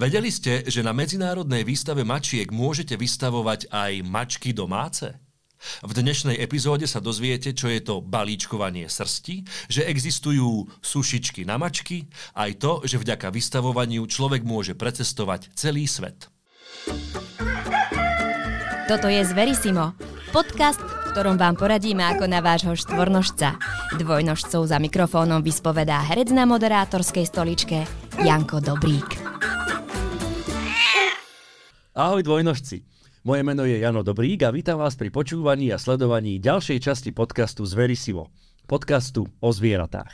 Vedeli ste, že na medzinárodnej výstave mačiek môžete vystavovať aj mačky domáce? V dnešnej epizóde sa dozviete, čo je to balíčkovanie srsti, že existujú sušičky na mačky, aj to, že vďaka vystavovaniu človek môže precestovať celý svet. Toto je Zverisimo, podcast, v ktorom vám poradíme ako na vášho štvornožca. Dvojnožcov za mikrofónom vyspovedá herec na moderátorskej stoličke Janko Dobrík. Ahoj dvojnožci. Moje meno je Jano Dobrík a vítam vás pri počúvaní a sledovaní ďalšej časti podcastu Zverisivo. Podcastu o zvieratách.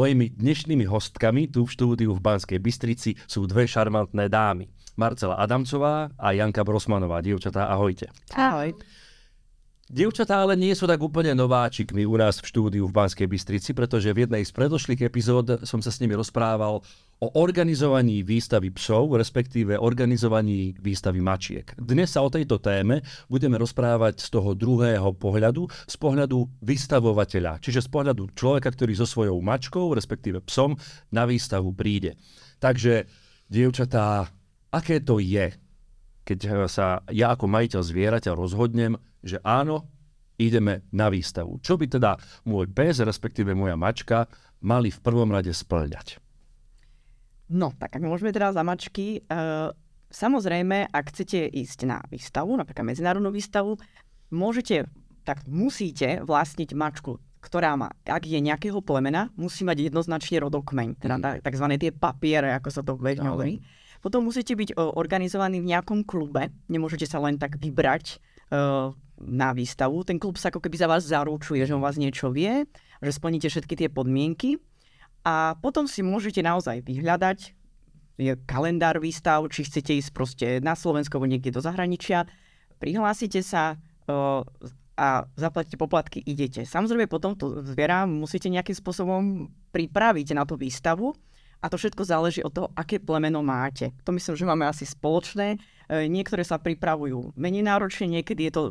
Mojimi dnešnými hostkami tu v štúdiu v Banskej Bystrici sú dve šarmantné dámy. Marcela Adamcová a Janka Brosmanová. Dievčatá, ahojte. Ahoj. Dievčatá ale nie sú tak úplne nováčikmi u nás v štúdiu v Banskej Bystrici, pretože v jednej z predošlých epizód som sa s nimi rozprával o organizovaní výstavy psov, respektíve organizovaní výstavy mačiek. Dnes sa o tejto téme budeme rozprávať z toho druhého pohľadu, z pohľadu vystavovateľa, čiže z pohľadu človeka, ktorý so svojou mačkou, respektíve psom, na výstavu príde. Takže, dievčatá, aké to je, keď sa ja ako majiteľ zvieraťa rozhodnem, že áno, ideme na výstavu. Čo by teda môj pes, respektíve moja mačka, mali v prvom rade splňať? No, tak ak môžeme teda za mačky, uh, samozrejme, ak chcete ísť na výstavu, napríklad medzinárodnú výstavu, môžete, tak musíte vlastniť mačku, ktorá má, ak je nejakého plemena, musí mať jednoznačne rodokmeň, teda mhm. tzv. tie papiere, ako sa to bežne hovorí. Potom musíte byť uh, organizovaní v nejakom klube, nemôžete sa len tak vybrať uh, na výstavu. Ten klub sa ako keby za vás zaručuje, že on vás niečo vie, že splníte všetky tie podmienky a potom si môžete naozaj vyhľadať je kalendár výstav, či chcete ísť proste na Slovensko alebo niekde do zahraničia. Prihlásite sa uh, a zaplatíte poplatky, idete. Samozrejme potom to zviera musíte nejakým spôsobom pripraviť na tú výstavu a to všetko záleží od toho, aké plemeno máte. To myslím, že máme asi spoločné. E, niektoré sa pripravujú menej náročne, niekedy je to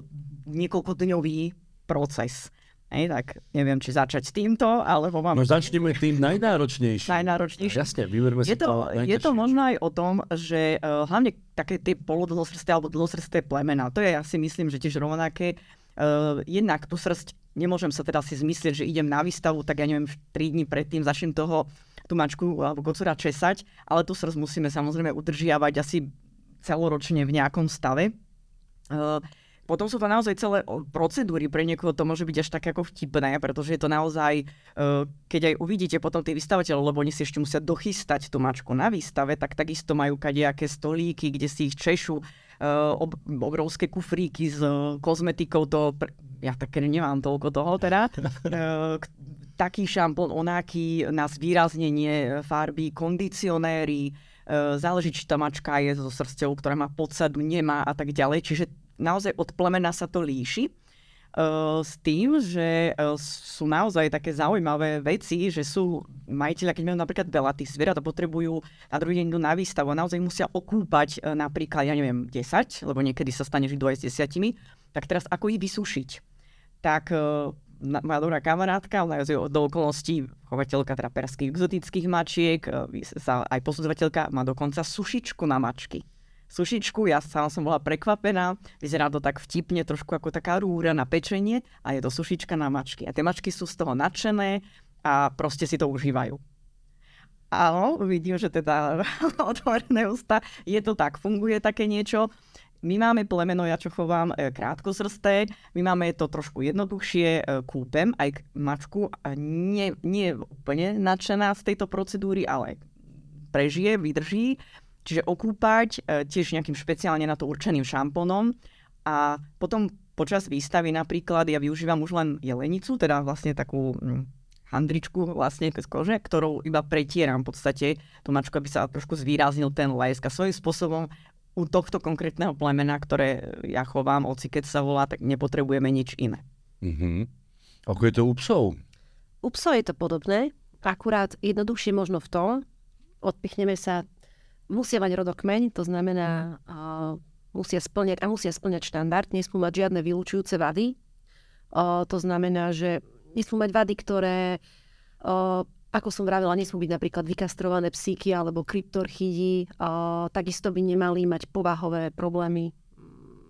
niekoľkodňový proces. Hej, tak neviem, či začať s týmto, alebo mám... No začneme tým najnáročnejším. Najnáročnejším. Jasne, vyberme je to, to je to možno aj o tom, že uh, hlavne také tie polodlhosrsté alebo dlhosrsté plemena, to je ja si myslím, že tiež rovnaké. Uh, jednak tú srst, nemôžem sa teda si zmyslieť, že idem na výstavu, tak ja neviem, 3 dní predtým začnem toho tú mačku alebo kocúra česať, ale tú srst musíme samozrejme udržiavať asi celoročne v nejakom stave. Uh, potom sú to naozaj celé procedúry, pre niekoho to môže byť až tak ako vtipné, pretože je to naozaj, keď aj uvidíte potom tí vystavateľov, lebo oni si ešte musia dochystať tú mačku na výstave, tak takisto majú kadejaké stolíky, kde si ich češu, ob, obrovské kufríky s kozmetikou, to, ja také nemám toľko toho teda, taký šampón, onaký na zvýraznenie farby, kondicionéry, záleží, či tá mačka je so srstou, ktorá má podsadu, nemá a tak ďalej. Čiže naozaj od plemena sa to líši. Uh, s tým, že uh, sú naozaj také zaujímavé veci, že sú majiteľia, keď majú napríklad veľa tých zvierat a potrebujú na druhý deň na výstavu a naozaj musia okúpať uh, napríklad, ja neviem, 10, lebo niekedy sa stane, že aj s desiatimi, tak teraz ako ich vysúšiť? Tak moja dobrá kamarátka, ona je do okolností chovateľka teda perských exotických mačiek, sa aj posudzovateľka, má dokonca sušičku na mačky sušičku, ja sama som bola prekvapená, vyzerá to tak vtipne, trošku ako taká rúra na pečenie a je to sušička na mačky. A tie mačky sú z toho nadšené a proste si to užívajú. Áno, vidím, že teda otvorené ústa, je to tak, funguje také niečo. My máme plemeno, ja čo chovám, e, krátkosrsté, my máme to trošku jednoduchšie, e, kúpem aj mačku, nie, nie úplne nadšená z tejto procedúry, ale prežije, vydrží Čiže okúpať e, tiež nejakým špeciálne na to určeným šampónom a potom počas výstavy napríklad ja využívam už len jelenicu, teda vlastne takú hm, handričku vlastne z kože, ktorou iba pretieram v podstate tú mačku, aby sa trošku zvýraznil ten lesk a svojím spôsobom u tohto konkrétneho plemena, ktoré ja chovám, oci keď sa volá, tak nepotrebujeme nič iné. Mm-hmm. Ako je to u psov? U psov je to podobné, akurát jednoduchšie možno v tom, odpichneme sa musia mať rodokmeň, to znamená, uh, musia splňať a musia splňať štandard, nesmú mať žiadne vylúčujúce vady. Uh, to znamená, že nesmú mať vady, ktoré uh, ako som vravela, nesmú byť napríklad vykastrované psíky alebo kryptorchidi, takisto by nemali mať povahové problémy,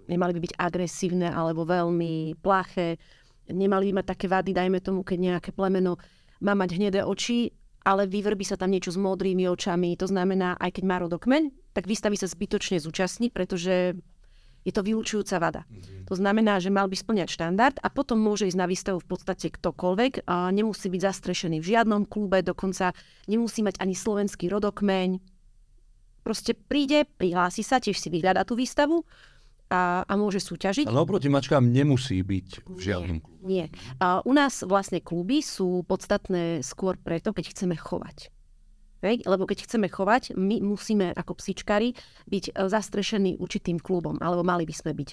nemali by byť agresívne alebo veľmi plaché, nemali by mať také vady, dajme tomu, keď nejaké plemeno má mať hnedé oči, ale vyvrbí sa tam niečo s modrými očami, to znamená, aj keď má rodokmeň, tak výstavy sa zbytočne zúčastní, pretože je to vylúčujúca vada. Mm-hmm. To znamená, že mal by splňať štandard a potom môže ísť na výstavu v podstate ktokoľvek. A nemusí byť zastrešený v žiadnom klube, dokonca nemusí mať ani slovenský rodokmeň. Proste príde, prihlási sa, tiež si vyhľadá tú výstavu a, a môže súťažiť. Ale oproti mačkám nemusí byť v žiadnom klube. Nie. A u nás vlastne kluby sú podstatné skôr preto, keď chceme chovať. Hej? Lebo keď chceme chovať, my musíme ako psičkári byť e, zastrešení určitým klubom, alebo mali by sme byť.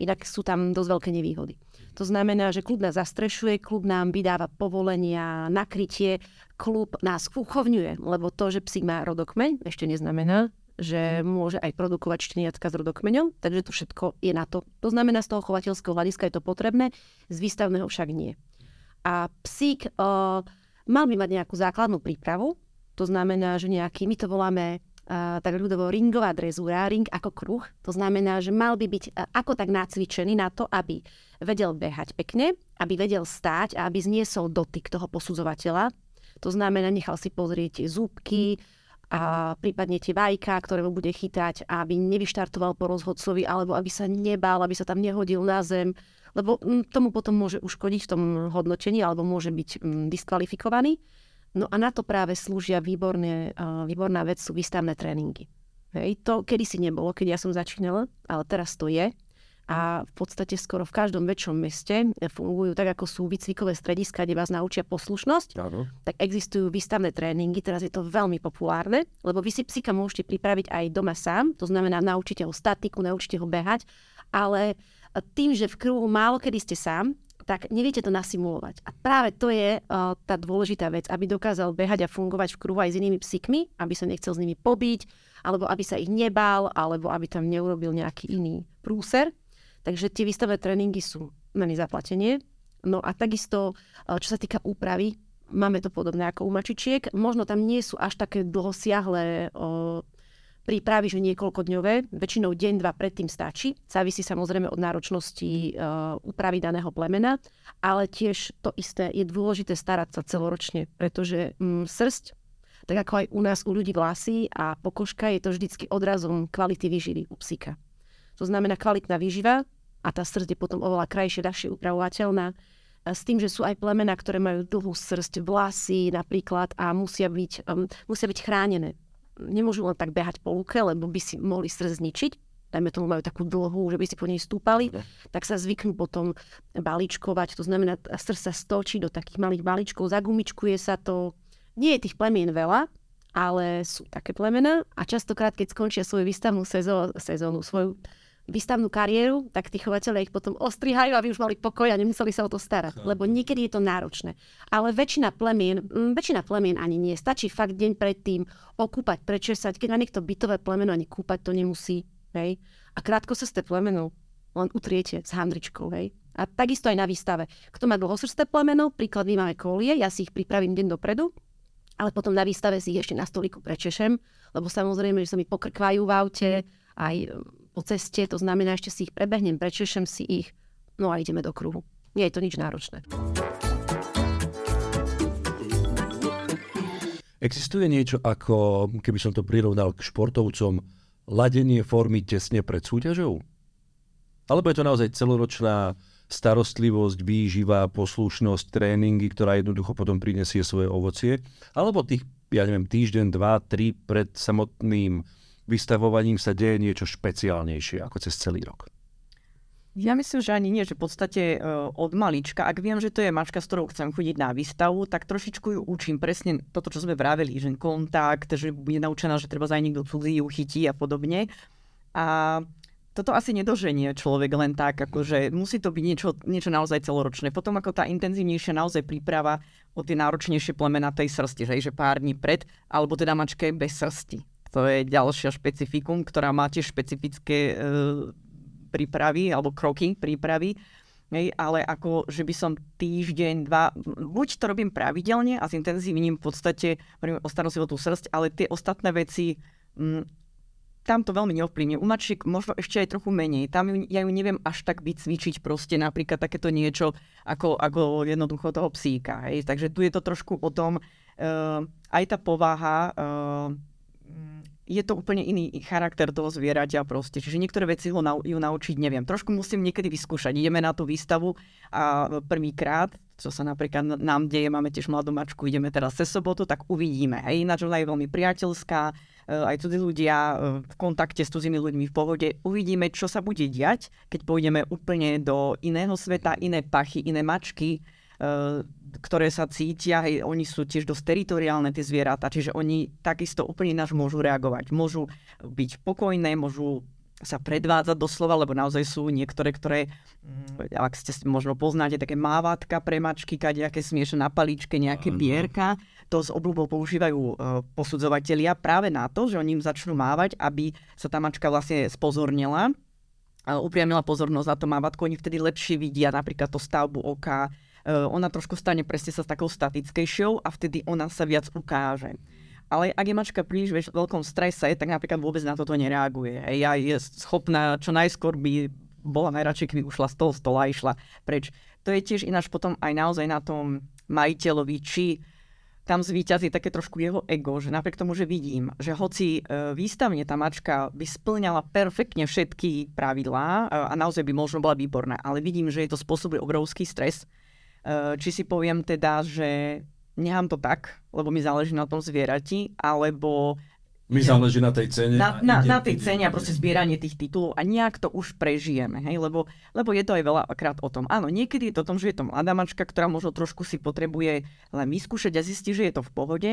Inak sú tam dosť veľké nevýhody. To znamená, že klub nás zastrešuje, klub nám vydáva povolenia, nakrytie, klub nás uchovňuje, lebo to, že psík má rodokmeň, ešte neznamená, že môže aj produkovať šteniatka s rodokmeňom, takže to všetko je na to. To znamená, z toho chovateľského hľadiska je to potrebné, z výstavného však nie. A psík uh, mal by mať nejakú základnú prípravu, to znamená, že nejaký, my to voláme uh, tak ľudovo ringová drezúra, ring ako kruh. To znamená, že mal by byť uh, ako tak nacvičený na to, aby vedel behať pekne, aby vedel stáť a aby zniesol dotyk toho posudzovateľa. To znamená, nechal si pozrieť zúbky, a prípadne tie vajka, ktoré mu bude chytať, aby nevyštartoval po rozhodcovi, alebo aby sa nebál, aby sa tam nehodil na zem, lebo mm, tomu potom môže uškodiť v tom hodnotení, alebo môže byť mm, diskvalifikovaný. No a na to práve slúžia výborné, výborná vec sú výstavné tréningy. Hej, to kedysi nebolo, keď ja som začínala, ale teraz to je. A v podstate skoro v každom väčšom meste fungujú tak, ako sú výcvikové strediska, kde vás naučia poslušnosť. Áno. Tak existujú výstavné tréningy, teraz je to veľmi populárne, lebo vy si psika môžete pripraviť aj doma sám, to znamená naučite ho statiku, naučite ho behať, ale tým, že v kruhu málo kedy ste sám, tak neviete to nasimulovať. A práve to je uh, tá dôležitá vec, aby dokázal behať a fungovať v kruhu aj s inými psíkmi, aby sa nechcel s nimi pobiť, alebo aby sa ich nebal, alebo aby tam neurobil nejaký iný prúser. Takže tie výstavné tréningy sú na zaplatenie. No a takisto, uh, čo sa týka úpravy, máme to podobné ako u mačičiek. Možno tam nie sú až také dlhosiahle uh, prípravy, že niekoľko dňové, väčšinou deň, dva predtým stačí. Závisí samozrejme od náročnosti uh, úpravy daného plemena, ale tiež to isté je dôležité starať sa celoročne, pretože um, srst, tak ako aj u nás u ľudí vlasy a pokožka, je to vždycky odrazom kvality výživy u psíka. To znamená kvalitná výživa a tá srst je potom oveľa krajšie, ľahšie upravovateľná s tým, že sú aj plemena, ktoré majú dlhú srst, vlasy napríklad a musia byť, um, musia byť chránené nemôžu len tak behať po lúke, lebo by si mohli srdc zničiť. Dajme tomu, majú takú dlhú, že by si po nej stúpali, tak sa zvyknú potom balíčkovať. To znamená, srdc sa stočí do takých malých balíčkov, zagumičkuje sa to. Nie je tých plemien veľa, ale sú také plemena a častokrát, keď skončia svoju výstavnú sezónu, sezónu svoju výstavnú kariéru, tak tí chovateľe ich potom ostrihajú, aby už mali pokoj a nemuseli sa o to starať. Lebo niekedy je to náročné. Ale väčšina plemien, mm, väčšina plemien ani nie. Stačí fakt deň predtým okúpať, prečesať. Keď má niekto bytové plemeno, ani kúpať to nemusí. Hej? A krátko sa ste plemeno len utriete s handričkou. Hej? A takisto aj na výstave. Kto má dlhosrsté plemeno, príklad my máme kolie, ja si ich pripravím deň dopredu, ale potom na výstave si ich ešte na stoliku prečešem, lebo samozrejme, že sa mi pokrkvajú v aute, aj po ceste, to znamená, ešte si ich prebehnem, prečešem si ich, no a ideme do kruhu. Nie je to nič náročné. Existuje niečo ako, keby som to prirovnal k športovcom, ladenie formy tesne pred súťažou? Alebo je to naozaj celoročná starostlivosť, výživa, poslušnosť, tréningy, ktorá jednoducho potom prinesie svoje ovocie? Alebo tých, ja neviem, týždeň, dva, tri pred samotným vystavovaním sa deje niečo špeciálnejšie ako cez celý rok? Ja myslím, že ani nie, že v podstate uh, od malička, ak viem, že to je mačka, s ktorou chcem chodiť na výstavu, tak trošičku ju učím presne toto, čo sme vraveli, že kontakt, že bude naučená, že treba za niekto cudzí ju chytí a podobne. A toto asi nedoženie človek len tak, akože musí to byť niečo, niečo naozaj celoročné. Potom ako tá intenzívnejšia naozaj príprava o tie náročnejšie plemena tej srsti, že, že pár dní pred, alebo teda mačke bez srsti. To je ďalšia špecifikum, ktorá má tiež špecifické e, prípravy alebo kroky prípravy. Hej, ale ako, že by som týždeň, dva, buď to robím pravidelne a zintenzívnim v podstate, hovorím o starostlivú tú srst, ale tie ostatné veci, mm, tam to veľmi neovplyvňuje. U mačiek možno ešte aj trochu menej. Tam ju, ja ju neviem až tak vycvičiť proste napríklad takéto niečo ako, ako jednoducho toho psíka. Hej. Takže tu je to trošku o tom, uh, aj tá povaha, uh, je to úplne iný charakter toho zvieraťa proste. Čiže niektoré veci ho nau, ju naučiť neviem. Trošku musím niekedy vyskúšať. Ideme na tú výstavu a prvýkrát, čo sa napríklad nám deje, máme tiež mladú mačku, ideme teraz cez sobotu, tak uvidíme. Hej, ináč ona je veľmi priateľská, e, aj cudzí ľudia e, v kontakte s cudzími ľuďmi v pohode. Uvidíme, čo sa bude diať, keď pôjdeme úplne do iného sveta, iné pachy, iné mačky, e, ktoré sa cítia, hej, oni sú tiež dosť teritoriálne tie zvieratá, čiže oni takisto úplne náš môžu reagovať. Môžu byť pokojné, môžu sa predvádzať doslova, lebo naozaj sú niektoré, ktoré, mm, ak ste možno poznáte, také mávatka pre mačky, nejaké smiešne na paličke, nejaké pierka, to s obľúbou používajú e, posudzovatelia práve na to, že oni im začnú mávať, aby sa tá mačka vlastne spozornila, upriamila pozornosť na to mávatko, oni vtedy lepšie vidia napríklad to stavbu oka, ona trošku stane presne sa s takou statickejšou a vtedy ona sa viac ukáže. Ale ak je mačka príliš v veľkom strese, tak napríklad vôbec na toto nereaguje. Ja je schopná, čo najskôr by bola najradšej, keby ušla z toho stola a išla preč. To je tiež ináč potom aj naozaj na tom majiteľovi, či tam zvýťazí také trošku jeho ego, že napriek tomu, že vidím, že hoci e, výstavne tá mačka by splňala perfektne všetky pravidlá e, a naozaj by možno bola výborná, ale vidím, že je to spôsobuje obrovský stres, Eh, či si poviem teda, že nechám to tak, lebo mi záleží na tom zvierati, alebo mi záleží na tej cene. Na, na, ide, na tej ide, cene a proste zbieranie tých titulov a nejak to už prežijeme, hej? Lebo, lebo je to aj veľakrát o tom. Áno, niekedy je to o tom, že je to mladá mačka, ktorá možno trošku si potrebuje len vyskúšať a zistiť, že je to v pohode,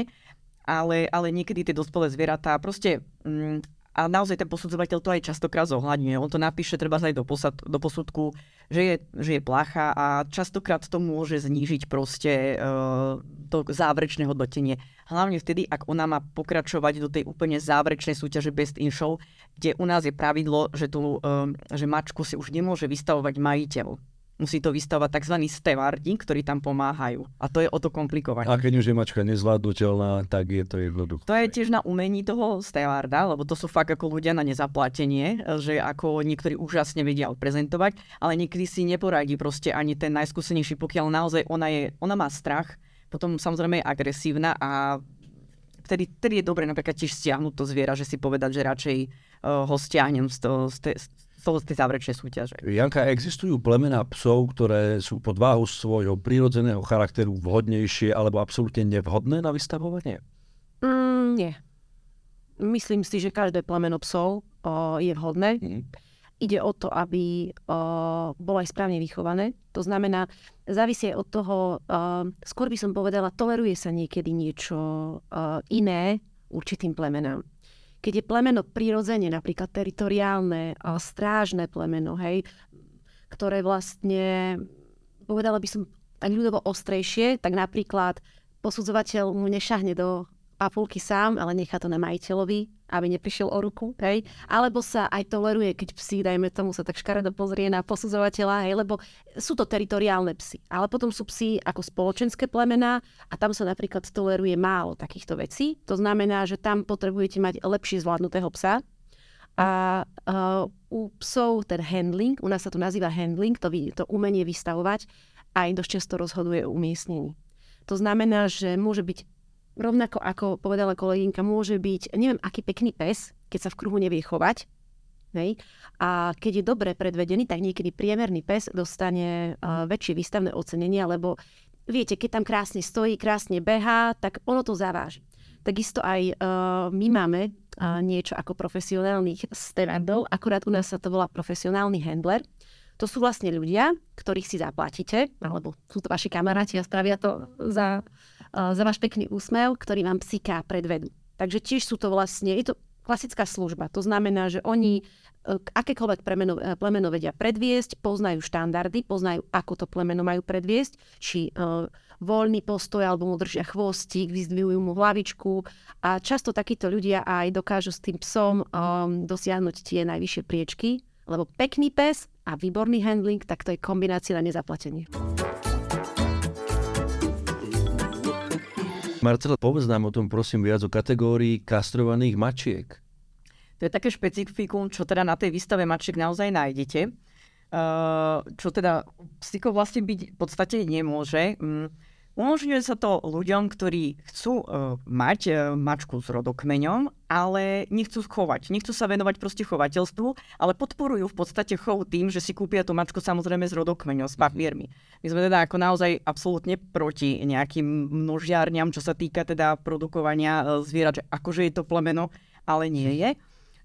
ale, ale niekedy tie dospelé zvieratá proste mm, a naozaj ten posudzovateľ to aj častokrát zohľadňuje. On to napíše treba aj do, posad, do posudku, že je, že je placha a častokrát to môže znížiť proste uh, to záverečné hodnotenie. Hlavne vtedy, ak ona má pokračovať do tej úplne záverečnej súťaže Best in Show, kde u nás je pravidlo, že, tu, uh, že mačku si už nemôže vystavovať majiteľ musí to vystavať tzv. stevardi, ktorí tam pomáhajú. A to je o to komplikované. A keď už je mačka nezvládnutelná, tak je to jednoduché. To je tiež na umení toho stevarda, lebo to sú fakt ako ľudia na nezaplatenie, že ako niektorí úžasne vedia odprezentovať, ale niekedy si neporadí proste ani ten najskúsenejší, pokiaľ naozaj ona, je, ona má strach, potom samozrejme je agresívna a vtedy, vtedy je dobre napríklad tiež stiahnuť to zviera, že si povedať, že radšej uh, ho stiahnem z, to, z, te, z tej záverečnej súťaže. Janka, existujú plemená psov, ktoré sú pod váhu svojho prírodzeného charakteru vhodnejšie alebo absolútne nevhodné na vystavovanie? Mm, nie. Myslím si, že každé plemeno psov o, je vhodné. Mm. Ide o to, aby o, bolo aj správne vychované. To znamená, závisí od toho, o, skôr by som povedala, toleruje sa niekedy niečo o, iné určitým plemenám keď je plemeno prirodzene, napríklad teritoriálne, strážne plemeno, hej, ktoré vlastne, povedala by som tak ľudovo ostrejšie, tak napríklad posudzovateľ mu nešahne do papulky sám, ale nechá to na majiteľovi, aby neprišiel o ruku, hej. Alebo sa aj toleruje, keď psi, dajme tomu, sa tak škaredo pozrie na posudzovateľa, hej, lebo sú to teritoriálne psy. Ale potom sú psi ako spoločenské plemená a tam sa napríklad toleruje málo takýchto vecí. To znamená, že tam potrebujete mať lepšie zvládnutého psa, a uh, u psov ten handling, u nás sa to nazýva handling, to, to umenie vystavovať, aj dosť často rozhoduje o umiestnení. To znamená, že môže byť rovnako ako povedala kolegynka, môže byť, neviem, aký pekný pes, keď sa v kruhu nevie chovať. Hej. A keď je dobre predvedený, tak niekedy priemerný pes dostane uh, väčšie výstavné ocenenie, lebo viete, keď tam krásne stojí, krásne behá, tak ono to zaváži. Takisto aj uh, my máme uh, niečo ako profesionálnych stenardov, akurát u nás sa to volá profesionálny handler. To sú vlastne ľudia, ktorých si zaplatíte, alebo sú to vaši kamaráti a spravia to za za váš pekný úsmev, ktorý vám psíka predvedú. Takže tiež sú to vlastne, je to klasická služba. To znamená, že oni eh, akékoľvek plemeno, eh, plemeno vedia predviesť, poznajú štandardy, poznajú, ako to plemeno majú predviesť, či uh, voľný postoj alebo mu držia chvostík, vyzdvihujú mu hlavičku a často takíto ľudia aj dokážu s tým psom um, dosiahnuť tie najvyššie priečky, lebo pekný pes a výborný handling, tak to je kombinácia na nezaplatenie. Marcela, povedz nám o tom prosím viac o kategórii kastrovaných mačiek. To je také špecifikum, čo teda na tej výstave mačiek naozaj nájdete. Uh, čo teda psiko vlastne byť v podstate nemôže. Um, Umožňuje sa to ľuďom, ktorí chcú uh, mať uh, mačku s rodokmeňom, ale nechcú schovať. Nechcú sa venovať proste chovateľstvu, ale podporujú v podstate chov tým, že si kúpia tú mačku samozrejme s rodokmeňom, s papiermi. My sme teda ako naozaj absolútne proti nejakým množiarňam, čo sa týka teda produkovania uh, zvierat, že akože je to plemeno, ale nie je.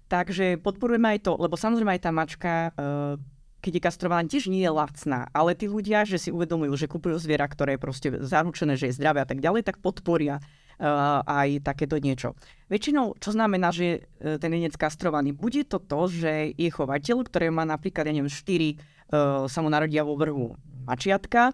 Takže podporujeme aj to, lebo samozrejme aj tá mačka uh, keď je kastrovaná, tiež nie je lacná, ale tí ľudia, že si uvedomujú, že kupujú zviera, ktoré je proste zaručené, že je zdravé a tak ďalej, tak podporia uh, aj takéto niečo. Väčšinou, čo znamená, že uh, ten jenec kastrovaný, bude to to, že je chovateľ, ktorý má napríklad, ja neviem, 4 uh, sa mu narodia vo vrhu mačiatka,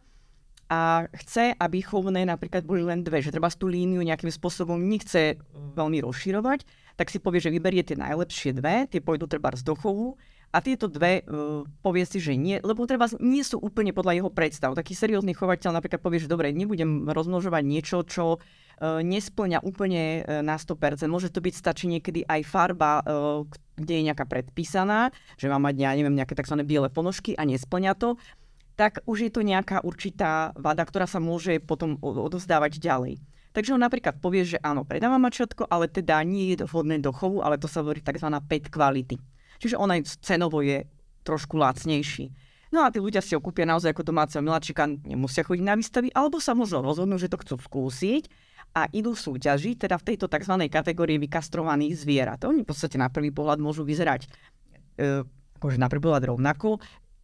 a chce, aby chovné napríklad boli len dve, že treba tú líniu nejakým spôsobom nechce veľmi rozširovať, tak si povie, že vyberie tie najlepšie dve, tie pôjdu treba z dochovu a tieto dve uh, povie si, že nie, lebo treba nie sú úplne podľa jeho predstav. Taký seriózny chovateľ napríklad povie, že dobre, nebudem rozmnožovať niečo, čo uh, nesplňa úplne uh, na 100%. Môže to byť, stačí niekedy aj farba, uh, kde je nejaká predpísaná, že má mať, ja neviem, nejaké tzv. biele ponožky a nesplňa to, tak už je to nejaká určitá vada, ktorá sa môže potom odozdávať ďalej. Takže on napríklad povie, že áno, predáva mačatko, ale teda nie je vhodné do chovu, ale to sa hovorí tzv. pet kvality. Čiže on aj cenovo je trošku lacnejší. No a tí ľudia si ho kúpia naozaj ako domáceho miláčika, nemusia chodiť na výstavy, alebo sa možno rozhodnú, že to chcú skúsiť a idú súťažiť, teda v tejto tzv. kategórii vykastrovaných zvierat. Oni v podstate na prvý pohľad môžu vyzerať e, akože na prvý pohľad rovnako,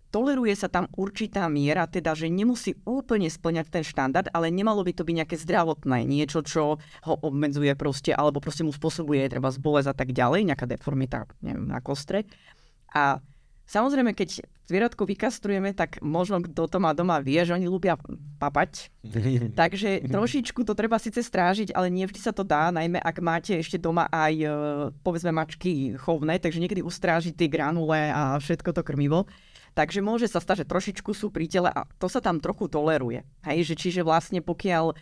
toleruje sa tam určitá miera, teda že nemusí úplne splňať ten štandard, ale nemalo by to byť nejaké zdravotné, niečo, čo ho obmedzuje proste, alebo proste mu spôsobuje treba zbolesť a tak ďalej, nejaká deformita neviem, na kostre. A Samozrejme, keď zvieratko vykastrujeme, tak možno kto to má doma vie, že oni ľúbia papať. Takže trošičku to treba síce strážiť, ale nie vždy sa to dá, najmä ak máte ešte doma aj e, povedzme mačky chovné, takže niekedy ustrážiť tie granule a všetko to krmivo. Takže môže sa stať, že trošičku sú pri tele a to sa tam trochu toleruje. Hej, že čiže vlastne pokiaľ e,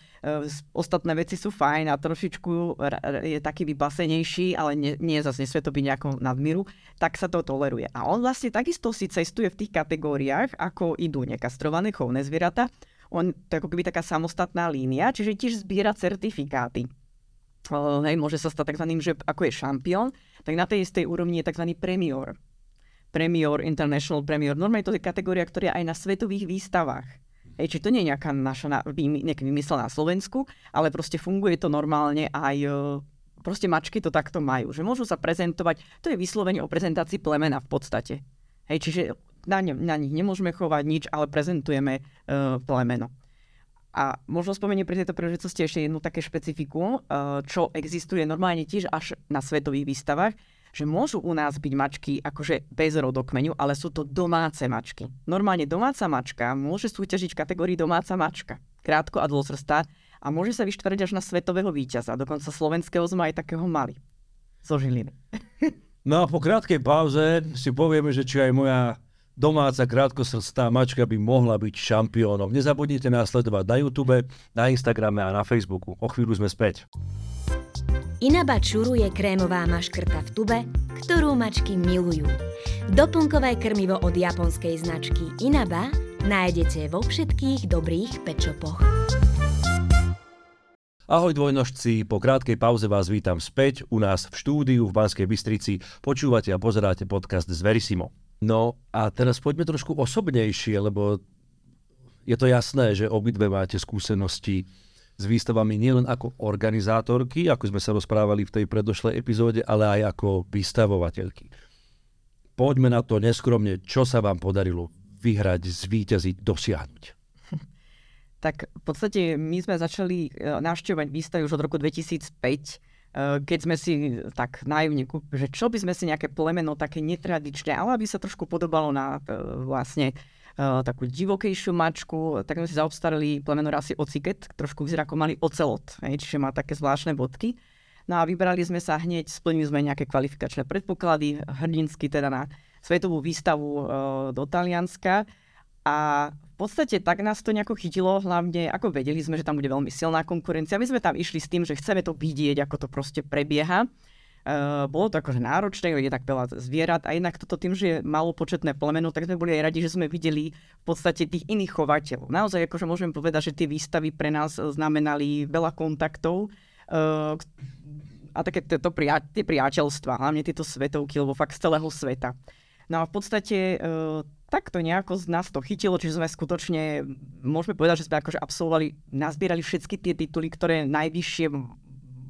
ostatné veci sú fajn a trošičku je taký vybasenejší, ale nie, nie zase nesvie to byť nejakou nadmíru, tak sa to toleruje. A on vlastne takisto si cestuje v tých kategóriách, ako idú nekastrované chovné zvieratá. On to je ako keby taká samostatná línia, čiže tiež zbiera certifikáty. Hej, môže sa stať tzv. že ako je šampión, tak na tej istej úrovni je tzv. premior. Premier, International Premier. Normálne to je kategória, ktorá je aj na svetových výstavách. Hej, či to nie je nejaká naša nejaký vymysel na Slovensku, ale proste funguje to normálne aj e, proste mačky to takto majú, že môžu sa prezentovať, to je vyslovene o prezentácii plemena v podstate. Hej, čiže na, ne, na nich nemôžeme chovať nič, ale prezentujeme uh, plemeno. A možno spomeniem pri tejto príležitosti ešte jednu také špecifiku, uh, čo existuje normálne tiež až na svetových výstavách, že môžu u nás byť mačky akože bez rodokmeňu, ale sú to domáce mačky. Normálne domáca mačka môže súťažiť v kategórii domáca mačka. Krátko a dlhosrstá a môže sa vyštvoriť až na svetového víťaza. Dokonca slovenského sme aj takého mali. Zo Žiliny. No a po krátkej pauze si povieme, že či aj moja domáca krátkosrstá mačka by mohla byť šampiónom. Nezabudnite nás sledovať na YouTube, na Instagrame a na Facebooku. O chvíľu sme späť. Inaba Čuru je krémová maškrta v tube, ktorú mačky milujú. Doplnkové krmivo od japonskej značky Inaba nájdete vo všetkých dobrých pečopoch. Ahoj dvojnožci, po krátkej pauze vás vítam späť u nás v štúdiu v Banskej Bystrici. Počúvate a pozeráte podcast z Verisimo. No a teraz poďme trošku osobnejšie, lebo je to jasné, že obidve máte skúsenosti s výstavami nielen ako organizátorky, ako sme sa rozprávali v tej predošlej epizóde, ale aj ako vystavovateľky. Poďme na to neskromne, čo sa vám podarilo vyhrať, zvíťaziť, dosiahnuť. Tak v podstate my sme začali e, navštevovať výstavy už od roku 2005, e, keď sme si tak naivne kúpili, že čo by sme si nejaké plemeno také netradičné, ale aby sa trošku podobalo na e, vlastne takú divokejšiu mačku, tak sme si zaobstarali plemeno rasy ociket, trošku vyzerá ako malý ocelot, hej, čiže má také zvláštne bodky. No a vybrali sme sa hneď, splnili sme nejaké kvalifikačné predpoklady, hrdinsky teda na svetovú výstavu uh, do Talianska a v podstate tak nás to nejako chytilo, hlavne ako vedeli sme, že tam bude veľmi silná konkurencia. My sme tam išli s tým, že chceme to vidieť, ako to proste prebieha. Uh, bolo to akože náročné, je tak veľa zvierat a inak toto tým, že je malo početné plemeno, tak sme boli aj radi, že sme videli v podstate tých iných chovateľov. Naozaj akože môžem povedať, že tie výstavy pre nás znamenali veľa kontaktov uh, a také to, to pria, tie priateľstva, hlavne tieto svetovky, lebo fakt z celého sveta. No a v podstate uh, takto nejako z nás to chytilo, čiže sme skutočne, môžeme povedať, že sme akože absolvovali, nazbierali všetky tie tituly, ktoré najvyššie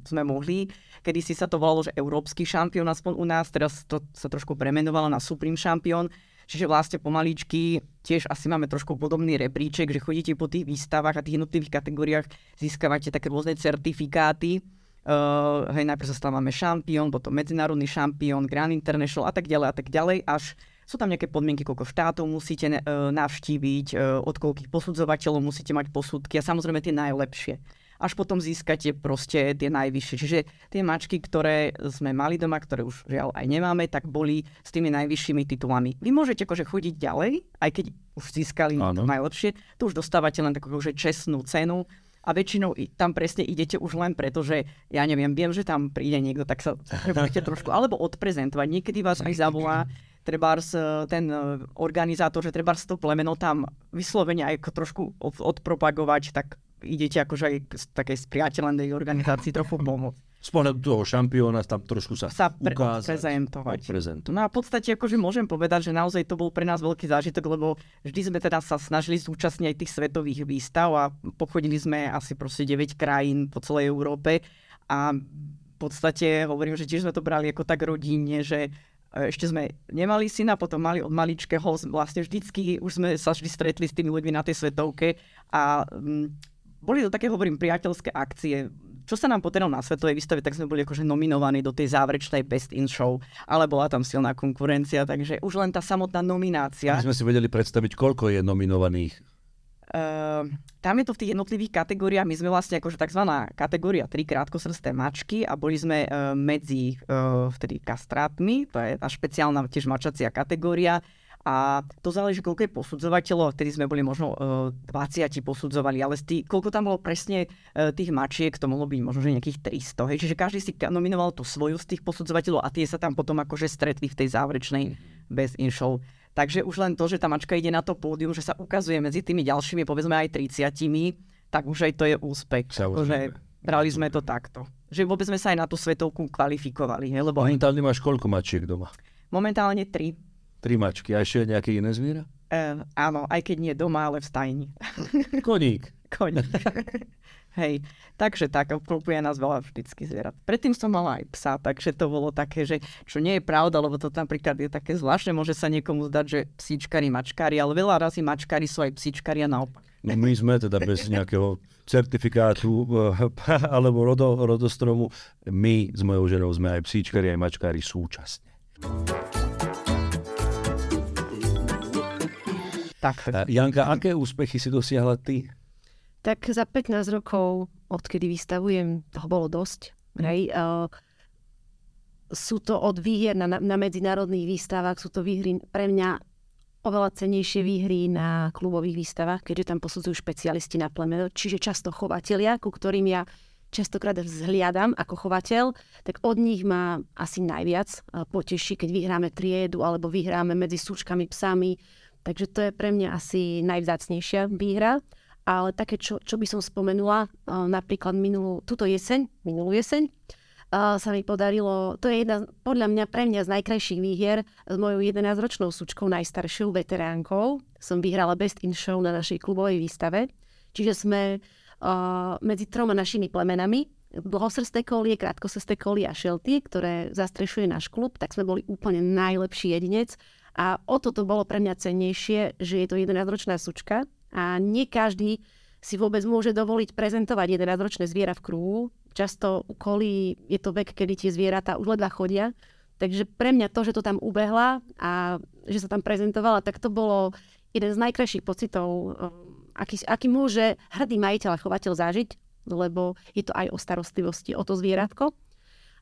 sme mohli. Kedy si sa to volalo, že európsky šampión aspoň u nás, teraz to sa trošku premenovalo na Supreme šampión. Čiže vlastne pomaličky tiež asi máme trošku podobný rebríček, že chodíte po tých výstavách a tých jednotlivých kategóriách získavate také rôzne certifikáty. Uh, hej, najprv sa stávame šampión, potom medzinárodný šampión, Grand International a tak ďalej a tak ďalej, až sú tam nejaké podmienky, koľko štátov musíte uh, navštíviť, uh, od koľkých posudzovateľov musíte mať posudky a samozrejme tie najlepšie až potom získate proste tie najvyššie. Čiže tie mačky, ktoré sme mali doma, ktoré už žiaľ aj nemáme, tak boli s tými najvyššími titulami. Vy môžete akože chodiť ďalej, aj keď už získali to najlepšie, to už dostávate len takú akože čestnú cenu a väčšinou tam presne idete už len preto, že ja neviem, viem, že tam príde niekto, tak sa trebujete trošku, alebo odprezentovať. Niekedy vás aj zavolá trebárs e, ten e, organizátor, že trebárs to plemeno tam vyslovene aj trošku odpropagovať, tak idete akože aj z takej spriateľenej organizácii trochu pomôcť. Z pohľadu toho šampióna tam trošku sa, sa pre, ukázať. Prezentovať. Prezentovať. No a v podstate akože môžem povedať, že naozaj to bol pre nás veľký zážitok, lebo vždy sme teda sa snažili zúčastniť aj tých svetových výstav a pochodili sme asi proste 9 krajín po celej Európe a v podstate hovorím, že tiež sme to brali ako tak rodinne, že e, ešte sme nemali syna, potom mali od maličkého, vlastne vždycky, už sme sa vždy stretli s tými ľuďmi na tej svetovke a boli to také, hovorím, priateľské akcie. Čo sa nám podarilo na svetovej výstave, tak sme boli akože nominovaní do tej záverečnej Best in Show, ale bola tam silná konkurencia, takže už len tá samotná nominácia. My sme si vedeli predstaviť, koľko je nominovaných. Uh, tam je to v tých jednotlivých kategóriách, my sme vlastne akože tzv. kategória 3 krátkosrsté mačky a boli sme uh, medzi uh, vtedy kastrátmi, to je tá špeciálna tiež mačacia kategória, a to záleží, koľko je posudzovateľov, vtedy sme boli možno uh, e, 20 posudzovali, ale tý, koľko tam bolo presne uh, tých mačiek, to mohlo byť možno že nejakých 300. Hej. Čiže každý si nominoval tú svoju z tých posudzovateľov a tie sa tam potom akože stretli v tej záverečnej bez inšov. Takže už len to, že tá mačka ide na to pódium, že sa ukazuje medzi tými ďalšími, povedzme aj 30, tak už aj to je úspech. Akože brali sme to takto. Že vôbec sme sa aj na tú svetovku kvalifikovali. Hej, lebo... Momentálne máš koľko mačiek doma? Momentálne tri. Tri mačky. A ešte nejaké iné zviera? Uh, áno, aj keď nie doma, ale v stajni. Koník. Koník. Hej, takže tak, obklopuje nás veľa vždycky zvierat. Predtým som mala aj psa, takže to bolo také, že čo nie je pravda, lebo to napríklad je také zvláštne, môže sa niekomu zdať, že psíčkari, mačkári, ale veľa razy mačkári sú aj psíčkari a naopak. No my sme teda bez nejakého certifikátu eh, alebo rodo, rodostromu, my s mojou ženou sme aj psíčkari, aj mačkári súčasne. Tak. Janka, aké úspechy si dosiahla ty? Tak za 15 rokov, odkedy vystavujem, toho bolo dosť. Mm. Hej, uh, sú to od výhier na, na medzinárodných výstavách, sú to výhry pre mňa oveľa cenejšie výhry na klubových výstavách, keďže tam posudzujú špecialisti na plemeno, čiže často chovatelia, ku ktorým ja častokrát vzhliadam ako chovateľ, tak od nich ma asi najviac poteší, keď vyhráme triedu alebo vyhráme medzi súčkami, psami, Takže to je pre mňa asi najvzácnejšia výhra. Ale také, čo, čo by som spomenula, napríklad minulú, túto jeseň, minulú jeseň, sa mi podarilo, to je jedna, podľa mňa, pre mňa z najkrajších výhier s mojou 11-ročnou sučkou, najstaršou veteránkou. Som vyhrala Best in Show na našej klubovej výstave. Čiže sme uh, medzi troma našimi plemenami, dlhosrsté kolie, krátkosrsté kolie a šelty, ktoré zastrešuje náš klub, tak sme boli úplne najlepší jedinec a o toto bolo pre mňa cennejšie, že je to 11-ročná sučka a nie každý si vôbec môže dovoliť prezentovať 11-ročné zviera v kruhu. Často u kolí je to vek, kedy tie zvieratá už ledva chodia. Takže pre mňa to, že to tam ubehla a že sa tam prezentovala, tak to bolo jeden z najkrajších pocitov, um, aký, aký môže hrdý majiteľ a chovateľ zažiť, lebo je to aj o starostlivosti o to zvieratko.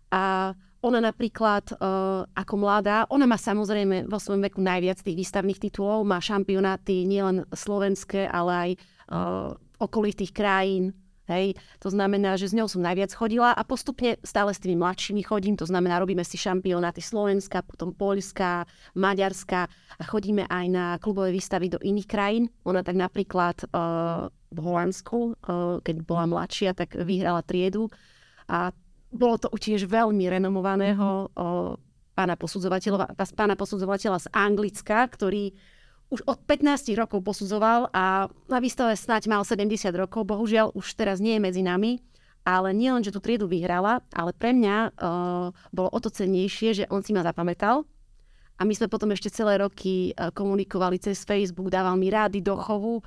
A ona napríklad uh, ako mladá, ona má samozrejme vo svojom veku najviac tých výstavných titulov, má šampionáty nielen slovenské, ale aj uh, okolitých krajín, Hej, to znamená, že s ňou som najviac chodila a postupne stále s tými mladšími chodím, to znamená, robíme si šampionáty Slovenska, potom Poľska, Maďarska a chodíme aj na klubové výstavy do iných krajín. Ona tak napríklad uh, v Holandsku, uh, keď bola mladšia, tak vyhrala triedu a bolo to tiež veľmi renomovaného uh, pána posudzovateľa, pána posudzovateľa z Anglicka, ktorý už od 15 rokov posudzoval a na výstave snáď mal 70 rokov, bohužiaľ už teraz nie je medzi nami, ale nie len, že tú triedu vyhrala, ale pre mňa uh, bolo o to cennejšie, že on si ma zapamätal. A my sme potom ešte celé roky uh, komunikovali cez Facebook, dával mi rády do chovu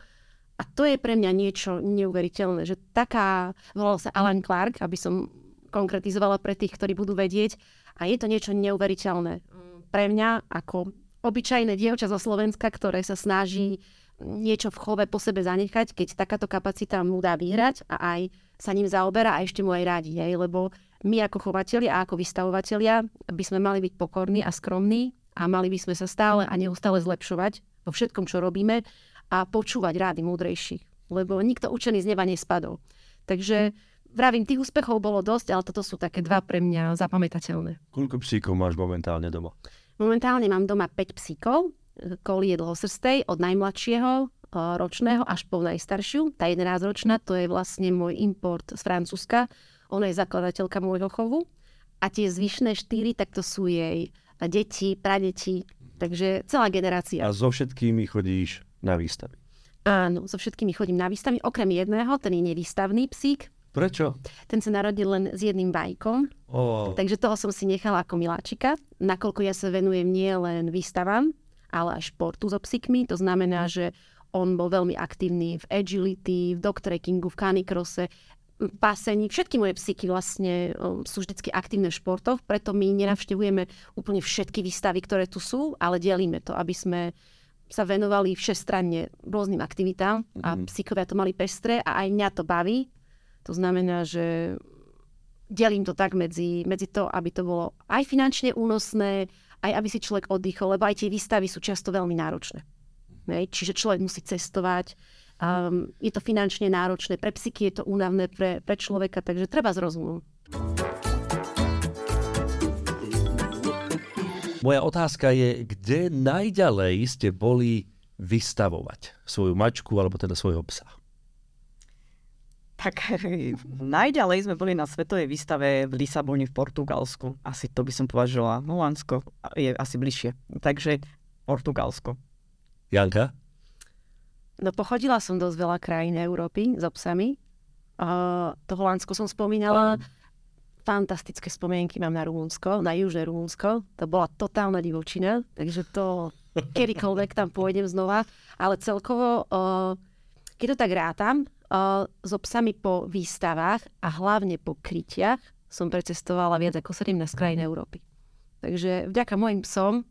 a to je pre mňa niečo neuveriteľné, že taká, volal sa Alan Clark, aby som konkretizovala pre tých, ktorí budú vedieť a je to niečo neuveriteľné pre mňa ako obyčajné dievča zo Slovenska, ktoré sa snaží niečo v chove po sebe zanechať, keď takáto kapacita mu dá vyhrať a aj sa ním zaoberá a ešte mu aj radí, hej, lebo my ako chovateľia a ako vystavovatelia by sme mali byť pokorní a skromní a mali by sme sa stále a neustále zlepšovať vo všetkom, čo robíme a počúvať rády múdrejších, lebo nikto učený z neba nespadol. Takže vravím, tých úspechov bolo dosť, ale toto sú také dva pre mňa zapamätateľné. Koľko psíkov máš momentálne doma? Momentálne mám doma 5 psíkov, kolie dlhosrstej od najmladšieho e, ročného až po najstaršiu. Tá 11-ročná to je vlastne môj import z Francúzska. Ona je zakladateľka môjho chovu. A tie zvyšné štyri, tak to sú jej deti, pradeti, takže celá generácia. A so všetkými chodíš na výstavy? Áno, so všetkými chodím na výstavy, okrem jedného, ten je nevýstavný psík, Prečo? Ten sa narodil len s jedným vajkom, oh. takže toho som si nechala ako miláčika, nakoľko ja sa venujem nie len výstavám, ale aj športu so psíkmi. To znamená, že on bol veľmi aktívny v agility, v dogtrekkingu, v canicrosse, v pásení. Všetky moje psíky vlastne sú vždy aktívne v športoch, preto my nenavštevujeme úplne všetky výstavy, ktoré tu sú, ale delíme to, aby sme sa venovali všestranne rôznym aktivitám a mm-hmm. psíkovia to mali pestré a aj mňa to baví, to znamená, že delím to tak medzi, medzi to, aby to bolo aj finančne únosné, aj aby si človek oddychol, lebo aj tie výstavy sú často veľmi náročné. Hej? Čiže človek musí cestovať, um, je to finančne náročné, pre psyky je to únavné, pre, pre človeka, takže treba s. Moja otázka je, kde najďalej ste boli vystavovať svoju mačku alebo teda svojho psa? Tak najďalej sme boli na svetovej výstave v Lisabone v Portugalsku. Asi to by som považovala. Holandsko je asi bližšie. Takže Portugalsko. Janka? No pochodila som dosť veľa krajín Európy s so psami. Uh, to Holandsko som spomínala. Fantastické spomienky mám na Rumunsko, na južné Rumunsko. To bola totálna divočina, takže to kedykoľvek tam pôjdem znova. Ale celkovo, uh, keď to tak rátam, so psami po výstavách a hlavne po krytiach som precestovala viac ako 17 krajín Európy. Takže vďaka mojim psom...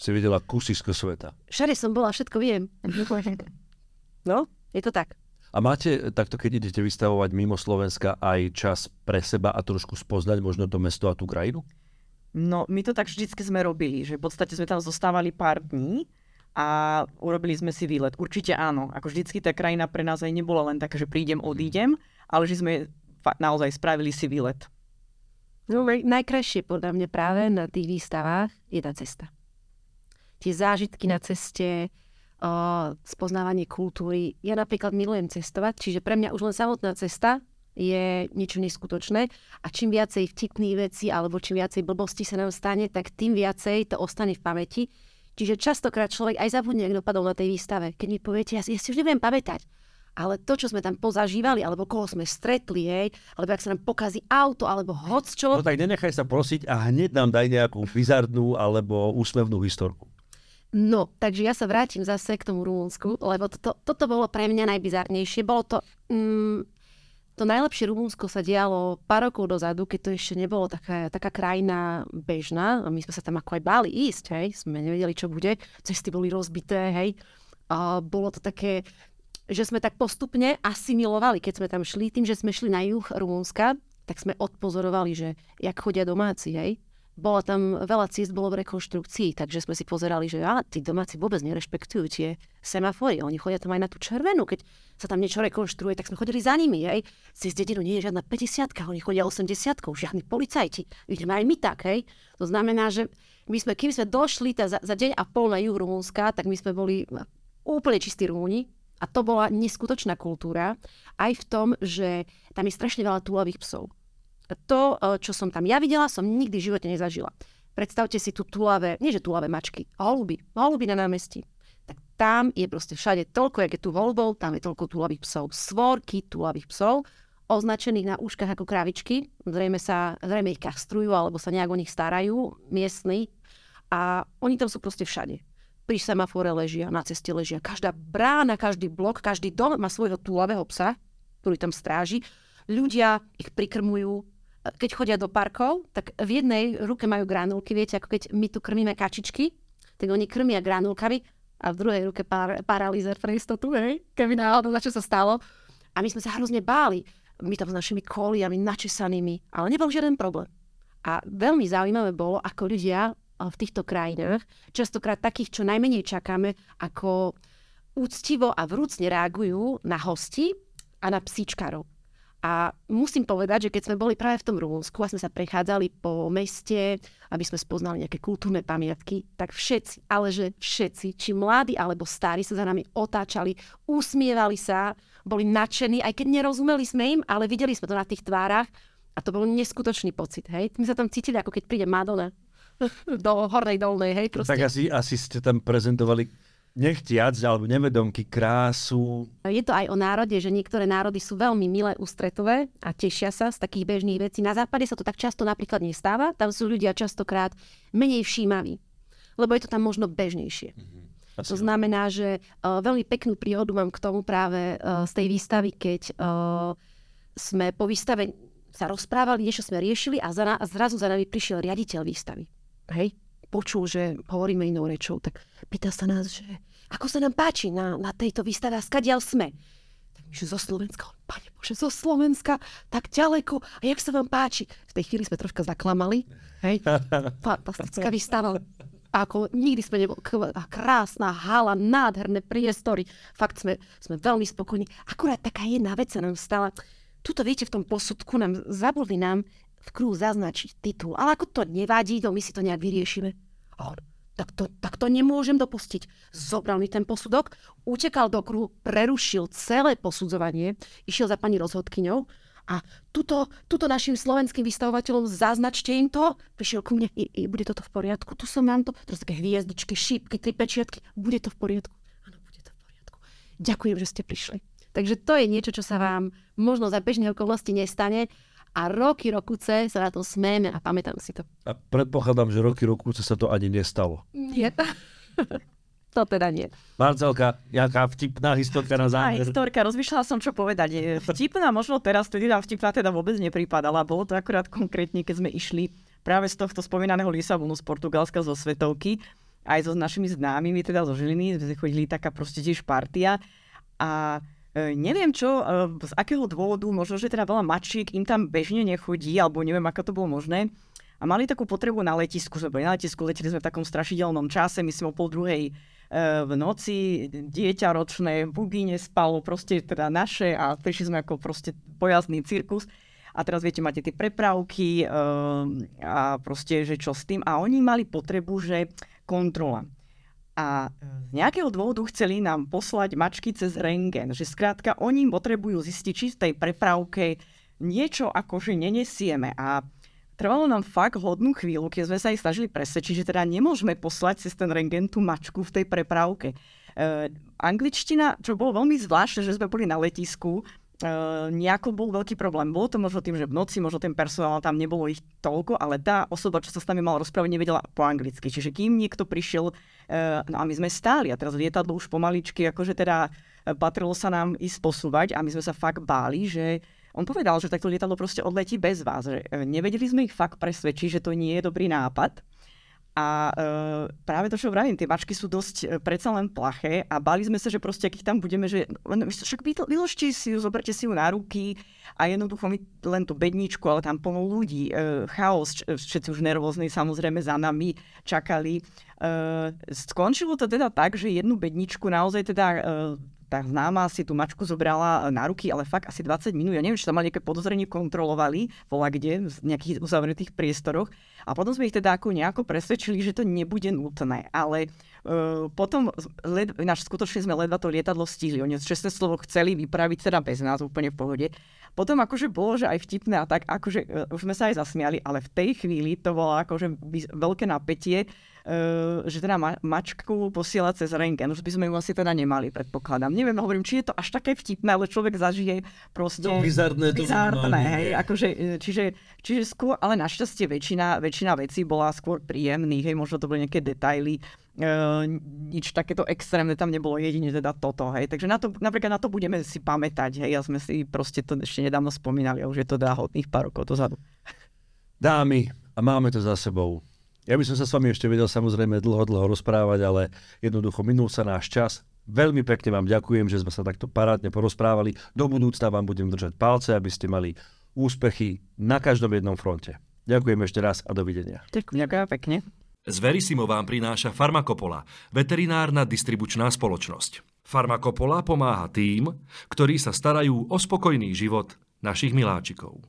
Si videla kusisko sveta. Všade som bola, všetko viem. No, je to tak. A máte takto, keď idete vystavovať mimo Slovenska, aj čas pre seba a trošku spoznať možno to mesto a tú krajinu? No, my to tak vždycky sme robili, že v podstate sme tam zostávali pár dní a urobili sme si výlet. Určite áno. Ako vždycky tá krajina pre nás aj nebola len taká, že prídem, odídem, ale že sme naozaj spravili si výlet. No, najkrajšie podľa mňa práve na tých výstavách je tá cesta. Tie zážitky na ceste, o, spoznávanie kultúry. Ja napríklad milujem cestovať, čiže pre mňa už len samotná cesta je niečo neskutočné a čím viacej vtipných vecí alebo čím viacej blbosti sa nám stane, tak tým viacej to ostane v pamäti Čiže častokrát človek aj zabudne, ak dopadol na tej výstave. Keď mi poviete, ja si, ja si už neviem pamätať, ale to, čo sme tam pozažívali, alebo koho sme stretli, hej, alebo ak sa nám pokazí auto, alebo hoc čo. No tak nenechaj sa prosiť a hneď nám daj nejakú bizarnú alebo úsmevnú historku. No, takže ja sa vrátim zase k tomu Rumunsku, lebo to, toto bolo pre mňa najbizarnejšie. Bolo to, mm, to najlepšie Rumunsko sa dialo pár rokov dozadu, keď to ešte nebolo taká, taká krajina bežná. My sme sa tam ako aj báli ísť, hej. Sme nevedeli, čo bude. Cesty boli rozbité, hej. A bolo to také, že sme tak postupne asimilovali, keď sme tam šli. Tým, že sme šli na juh Rumunska, tak sme odpozorovali, že jak chodia domáci, hej. Bola tam veľa ciest, bolo v rekonštrukcii, takže sme si pozerali, že á, tí domáci vôbec nerešpektujú tie semafory. Oni chodia tam aj na tú červenú. Keď sa tam niečo rekonštruuje, tak sme chodili za nimi. Hej. Cez dedinu nie je žiadna 50 oni chodia 80 žiadni policajti. Ideme aj my tak. Hej. To znamená, že my sme, kým sme došli za, za deň a pol na juh Rumúnska, tak my sme boli úplne čistí Rumúni. A to bola neskutočná kultúra. Aj v tom, že tam je strašne veľa túlavých psov to, e, čo som tam ja videla, som nikdy v živote nezažila. Predstavte si tu tulavé, nie že tulavé mačky, holuby, holuby na námestí. Tak tam je proste všade toľko, jak je tu voľbou, tam je toľko tulavých psov. Svorky tulavých psov, označených na úškach ako kravičky. Zrejme, sa, zrejme ich kastrujú, alebo sa nejak o nich starajú, miestni. A oni tam sú proste všade. Pri semafore ležia, na ceste ležia. Každá brána, každý blok, každý dom má svojho túlavého psa, ktorý tam stráži. Ľudia ich prikrmujú, keď chodia do parkov, tak v jednej ruke majú granulky, viete, ako keď my tu krmíme kačičky, tak oni krmia granulkami a v druhej ruke par- paralýzer pre istotu, hej, keby náhodou na čo sa stalo. A my sme sa hrozne báli. My tam s našimi koliami, načesanými, ale nebol žiaden problém. A veľmi zaujímavé bolo, ako ľudia v týchto krajinách, častokrát takých, čo najmenej čakáme, ako úctivo a vrúcne reagujú na hosti a na psíčkarov. A musím povedať, že keď sme boli práve v tom Rumunsku a sme sa prechádzali po meste, aby sme spoznali nejaké kultúrne pamiatky, tak všetci, ale že všetci, či mladí alebo starí, sa za nami otáčali, usmievali sa, boli nadšení, aj keď nerozumeli sme im, ale videli sme to na tých tvárach a to bol neskutočný pocit. Hej? My sa tam cítili, ako keď príde Madonna do hornej dolnej. Hej? Proste. Tak asi, asi ste tam prezentovali nechtiac alebo nevedomky krásu. Je to aj o národe, že niektoré národy sú veľmi milé, ústretové a tešia sa z takých bežných vecí. Na západe sa to tak často napríklad nestáva, tam sú ľudia častokrát menej všímaví, lebo je to tam možno bežnejšie. Mm-hmm. To znamená, že uh, veľmi peknú príhodu mám k tomu práve uh, z tej výstavy, keď uh, sme po výstave sa rozprávali, niečo sme riešili a, za, a zrazu za nami prišiel riaditeľ výstavy. Hej, počul, že hovoríme inou rečou, tak pýta sa nás, že ako sa nám páči na, na tejto výstave a skadiaľ sme. Tak my, že zo Slovenska, pane Bože, zo Slovenska, tak ďaleko, a jak sa vám páči? V tej chvíli sme troška zaklamali, hej, fantastická výstava, ako nikdy sme neboli krásna hala, nádherné priestory. Fakt sme, sme veľmi spokojní. Akurát taká jedna vec sa nám stala. Tuto, viete, v tom posudku nám zabudli nám v kruhu zaznačiť titul. Ale ako to nevadí, to my si to nejak vyriešime. A on, tak to, tak to nemôžem dopustiť. Zobral mi ten posudok, utekal do kruhu, prerušil celé posudzovanie, išiel za pani rozhodkyňou a tuto, tuto našim slovenským vystavovateľom zaznačte im to. Prišiel ku mne, i, i, bude toto v poriadku, tu som vám to, teraz také hviezdičky, šípky, tri pečiatky, bude to v poriadku. Áno, bude to v poriadku. Ďakujem, že ste prišli. Takže to je niečo, čo sa vám možno za bežné okolnosti nestane, a roky, rokuce sa na to smejeme a pamätám si to. A predpokladám, že roky, rokuce sa to ani nestalo. Nie. to teda nie. Marcelka, jaká vtipná historka na záver? Aj historka, rozmýšľala som, čo povedať. Vtipná možno teraz, nám vtipná teda vôbec nepripadala. Bolo to akurát konkrétne, keď sme išli práve z tohto spomínaného Lisabonu z Portugalska zo Svetovky, aj so našimi známymi, teda zo Žiliny, sme chodili taká proste tiež partia. A E, neviem čo, e, z akého dôvodu, možno, že teda veľa mačiek im tam bežne nechodí, alebo neviem, ako to bolo možné. A mali takú potrebu na letisku, sme boli na letisku, leteli sme v takom strašidelnom čase, myslím o pol druhej e, v noci, dieťa ročné, buby nespalo, proste teda naše a prišli sme ako proste pojazdný cirkus. A teraz viete, máte tie prepravky a proste, že čo s tým. A oni mali potrebu, že kontrola. A z nejakého dôvodu chceli nám poslať mačky cez rengen, že skrátka oni potrebujú zistiť, či v tej prepravke niečo akože nenesieme. A trvalo nám fakt hodnú chvíľu, keď sme sa ich snažili presvedčiť, že teda nemôžeme poslať cez ten rengen tú mačku v tej prepravke. E, angličtina, čo bolo veľmi zvláštne, že sme boli na letisku, nejako bol veľký problém. Bolo to možno tým, že v noci možno ten personál tam nebolo ich toľko, ale tá osoba, čo sa s nami mala rozprávať, nevedela po anglicky. Čiže kým niekto prišiel, uh, no a my sme stáli a teraz lietadlo už pomaličky, akože teda uh, patrilo sa nám ísť posúvať a my sme sa fakt báli, že on povedal, že takto lietadlo proste odletí bez vás. Že nevedeli sme ich fakt presvedčiť, že to nie je dobrý nápad. A e, práve to, čo vravím, tie mačky sú dosť e, predsa len plaché a bali sme sa, že proste, keď tam budeme, že len, však vy, vyložte si ju, zoberte si ju na ruky a jednoducho my len tú bedničku, ale tam plno ľudí, e, chaos, všetci už nervózni samozrejme za nami čakali. E, skončilo to teda tak, že jednu bedničku naozaj teda e, tá známa si tú mačku zobrala na ruky, ale fakt asi 20 minút. Ja neviem, či tam mali nejaké podozrenie kontrolovali, vola kde, v nejakých uzavretých priestoroch. A potom sme ich teda ako nejako presvedčili, že to nebude nutné. Ale uh, potom led, naš, skutočne sme ledva to lietadlo stihli. Oni čestné slovo chceli vypraviť teda bez nás úplne v pohode. Potom akože bolo, že aj vtipné a tak, akože uh, už sme sa aj zasmiali, ale v tej chvíli to bolo akože veľké napätie, že teda ma- mačku posielať cez rengen. Už by sme ju asi teda nemali, predpokladám. Neviem, hovorím, či je to až také vtipné, ale človek zažije proste... No, bizarné to bizarné, hej, akože, e, čiže, čiže skôr, ale našťastie väčšina, väčšina vecí bola skôr príjemných, hej, možno to boli nejaké detaily, Uh, nič takéto extrémne tam nebolo, jedine teda toto, hej. Takže na to, napríklad na to budeme si pamätať, hej, a sme si proste to ešte nedávno spomínali, a už je to teda hodných pár rokov dozadu. Dámy, a máme to za sebou. Ja by som sa s vami ešte vedel samozrejme dlho, dlho rozprávať, ale jednoducho minul sa náš čas. Veľmi pekne vám ďakujem, že sme sa takto parádne porozprávali. Do budúcna vám budem držať palce, aby ste mali úspechy na každom jednom fronte. Ďakujem ešte raz a dovidenia. Ďakujem pekne. Z Verisimo vám prináša Farmakopola, veterinárna distribučná spoločnosť. Farmakopola pomáha tým, ktorí sa starajú o spokojný život našich miláčikov.